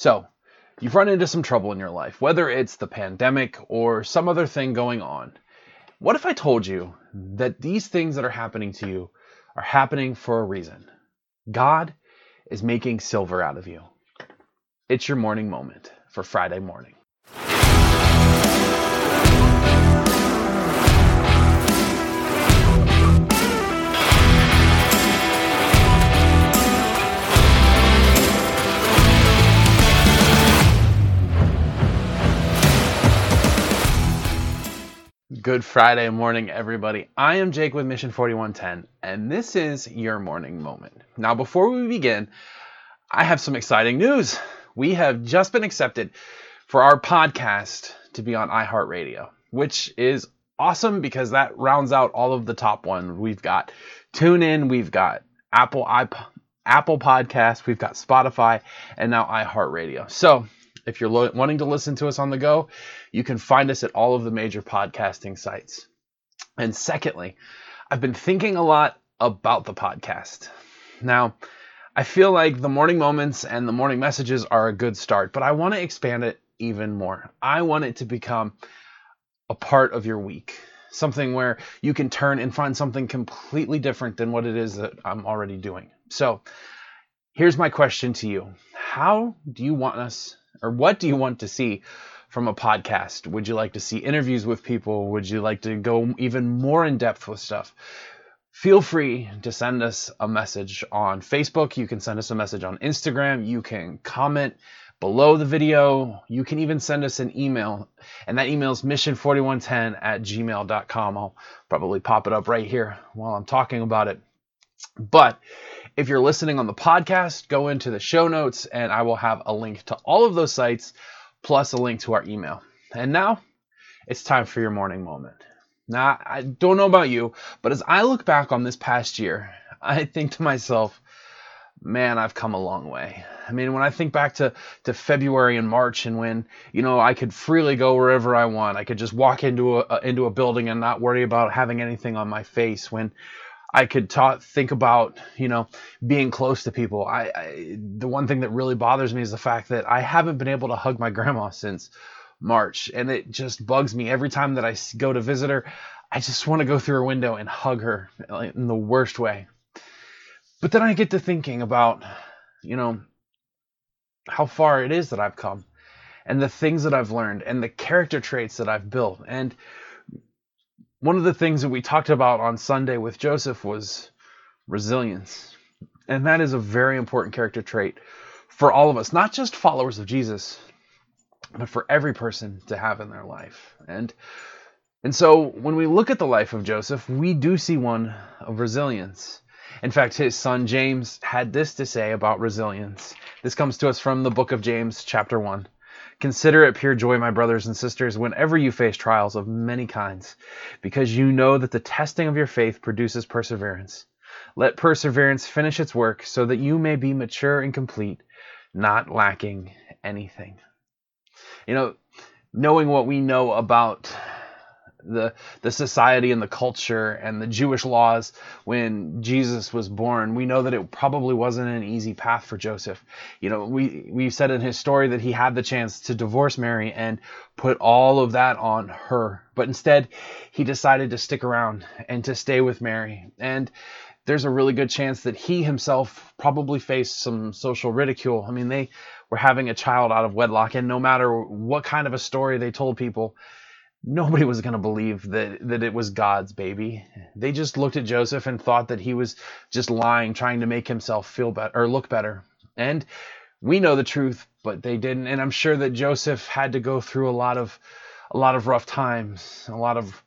So, you've run into some trouble in your life, whether it's the pandemic or some other thing going on. What if I told you that these things that are happening to you are happening for a reason? God is making silver out of you. It's your morning moment for Friday morning. Good Friday morning, everybody. I am Jake with Mission 4110, and this is your morning moment. Now, before we begin, I have some exciting news. We have just been accepted for our podcast to be on iHeartRadio, which is awesome because that rounds out all of the top ones. We've got TuneIn, we've got Apple iP- Apple Podcast, we've got Spotify, and now iHeartRadio. So, if you're lo- wanting to listen to us on the go, you can find us at all of the major podcasting sites. And secondly, I've been thinking a lot about the podcast. Now, I feel like the morning moments and the morning messages are a good start, but I want to expand it even more. I want it to become a part of your week, something where you can turn and find something completely different than what it is that I'm already doing. So, here's my question to you How do you want us or what do you want to see from a podcast? Would you like to see interviews with people? Would you like to go even more in depth with stuff? Feel free to send us a message on Facebook. You can send us a message on Instagram. You can comment below the video. You can even send us an email, and that email is mission4110 at gmail.com. I'll probably pop it up right here while I'm talking about it. But if you're listening on the podcast, go into the show notes and I will have a link to all of those sites plus a link to our email. And now it's time for your morning moment. Now, I don't know about you, but as I look back on this past year, I think to myself, man, I've come a long way. I mean, when I think back to, to February and March and when, you know, I could freely go wherever I want, I could just walk into a, into a building and not worry about having anything on my face, when I could talk, think about, you know, being close to people. I, I, the one thing that really bothers me is the fact that I haven't been able to hug my grandma since March, and it just bugs me every time that I go to visit her. I just want to go through her window and hug her in the worst way. But then I get to thinking about, you know, how far it is that I've come, and the things that I've learned, and the character traits that I've built, and one of the things that we talked about on Sunday with Joseph was resilience. And that is a very important character trait for all of us, not just followers of Jesus, but for every person to have in their life. And and so when we look at the life of Joseph, we do see one of resilience. In fact, his son James had this to say about resilience. This comes to us from the book of James, chapter 1. Consider it pure joy, my brothers and sisters, whenever you face trials of many kinds, because you know that the testing of your faith produces perseverance. Let perseverance finish its work, so that you may be mature and complete, not lacking anything. You know, knowing what we know about the the society and the culture and the Jewish laws when Jesus was born, we know that it probably wasn't an easy path for Joseph. You know, we we said in his story that he had the chance to divorce Mary and put all of that on her, but instead he decided to stick around and to stay with Mary. And there's a really good chance that he himself probably faced some social ridicule. I mean, they were having a child out of wedlock, and no matter what kind of a story they told people, nobody was going to believe that that it was God's baby. They just looked at Joseph and thought that he was just lying, trying to make himself feel better or look better. And we know the truth, but they didn't. And I'm sure that Joseph had to go through a lot of a lot of rough times, a lot of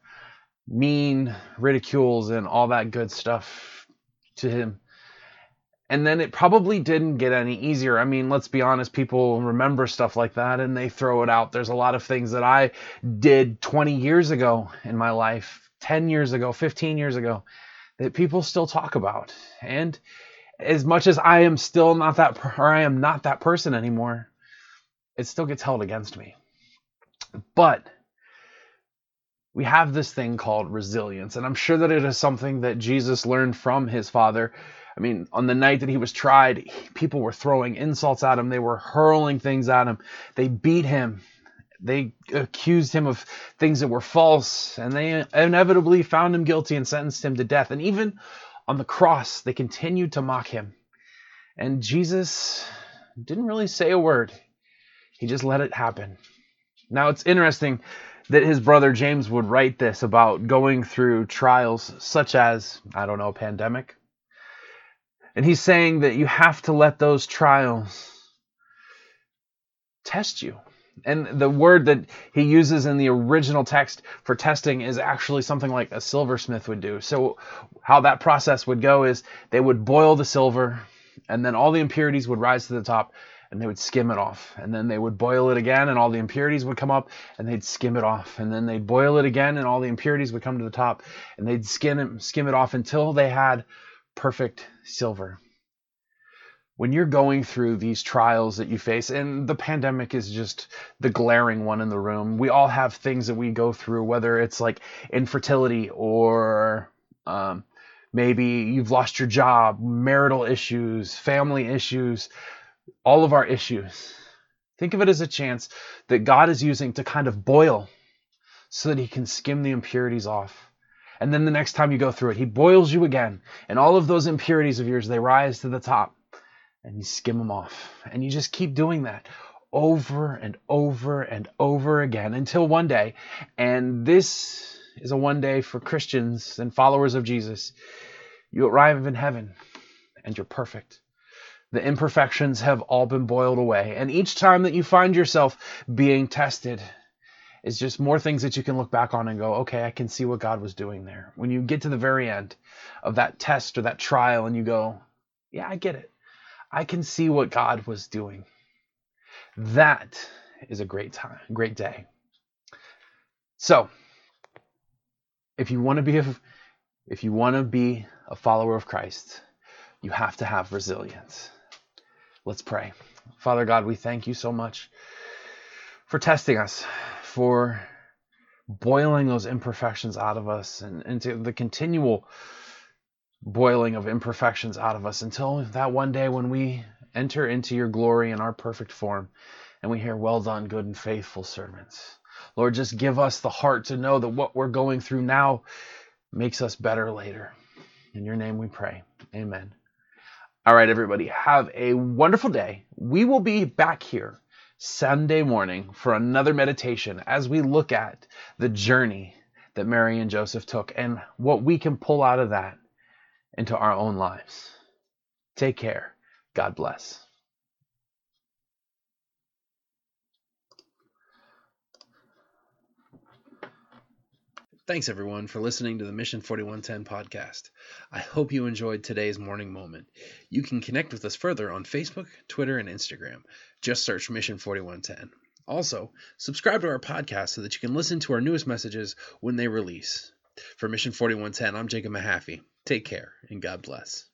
mean ridicules and all that good stuff to him and then it probably didn't get any easier. I mean, let's be honest, people remember stuff like that and they throw it out. There's a lot of things that I did 20 years ago in my life, 10 years ago, 15 years ago, that people still talk about. And as much as I am still not that, or I am not that person anymore, it still gets held against me. But we have this thing called resilience, and I'm sure that it is something that Jesus learned from his father I mean, on the night that he was tried, people were throwing insults at him. They were hurling things at him. They beat him. They accused him of things that were false, and they inevitably found him guilty and sentenced him to death. And even on the cross, they continued to mock him. And Jesus didn't really say a word, he just let it happen. Now, it's interesting that his brother James would write this about going through trials such as, I don't know, pandemic. And he's saying that you have to let those trials test you. And the word that he uses in the original text for testing is actually something like a silversmith would do. So, how that process would go is they would boil the silver, and then all the impurities would rise to the top, and they would skim it off. And then they would boil it again, and all the impurities would come up, and they'd skim it off. And then they'd boil it again, and all the impurities would come to the top, and they'd skim it, skim it off until they had perfect silver when you're going through these trials that you face, and the pandemic is just the glaring one in the room, we all have things that we go through, whether it's like infertility or um, maybe you've lost your job, marital issues, family issues, all of our issues. Think of it as a chance that God is using to kind of boil so that He can skim the impurities off. And then the next time you go through it, He boils you again, and all of those impurities of yours, they rise to the top and you skim them off. And you just keep doing that over and over and over again until one day, and this is a one day for Christians and followers of Jesus, you arrive in heaven and you're perfect. The imperfections have all been boiled away. And each time that you find yourself being tested, is just more things that you can look back on and go, okay, I can see what God was doing there. When you get to the very end of that test or that trial and you go, yeah, I get it. I can see what God was doing. That is a great time, great day. So, if you want to be a, if you want to be a follower of Christ, you have to have resilience. Let's pray. Father God, we thank you so much for testing us, for boiling those imperfections out of us and into the continual boiling of imperfections out of us until that one day when we enter into your glory in our perfect form and we hear, Well done, good and faithful servants. Lord, just give us the heart to know that what we're going through now makes us better later. In your name we pray. Amen. All right, everybody, have a wonderful day. We will be back here Sunday morning for another meditation as we look at the journey that Mary and Joseph took and what we can pull out of that into our own lives. Take care. God bless. Thanks everyone for listening to the Mission 4110 podcast. I hope you enjoyed today's morning moment. You can connect with us further on Facebook, Twitter, and Instagram. Just search Mission 4110. Also, subscribe to our podcast so that you can listen to our newest messages when they release. For Mission 4110, I'm Jacob Mahaffey. Take care and God bless.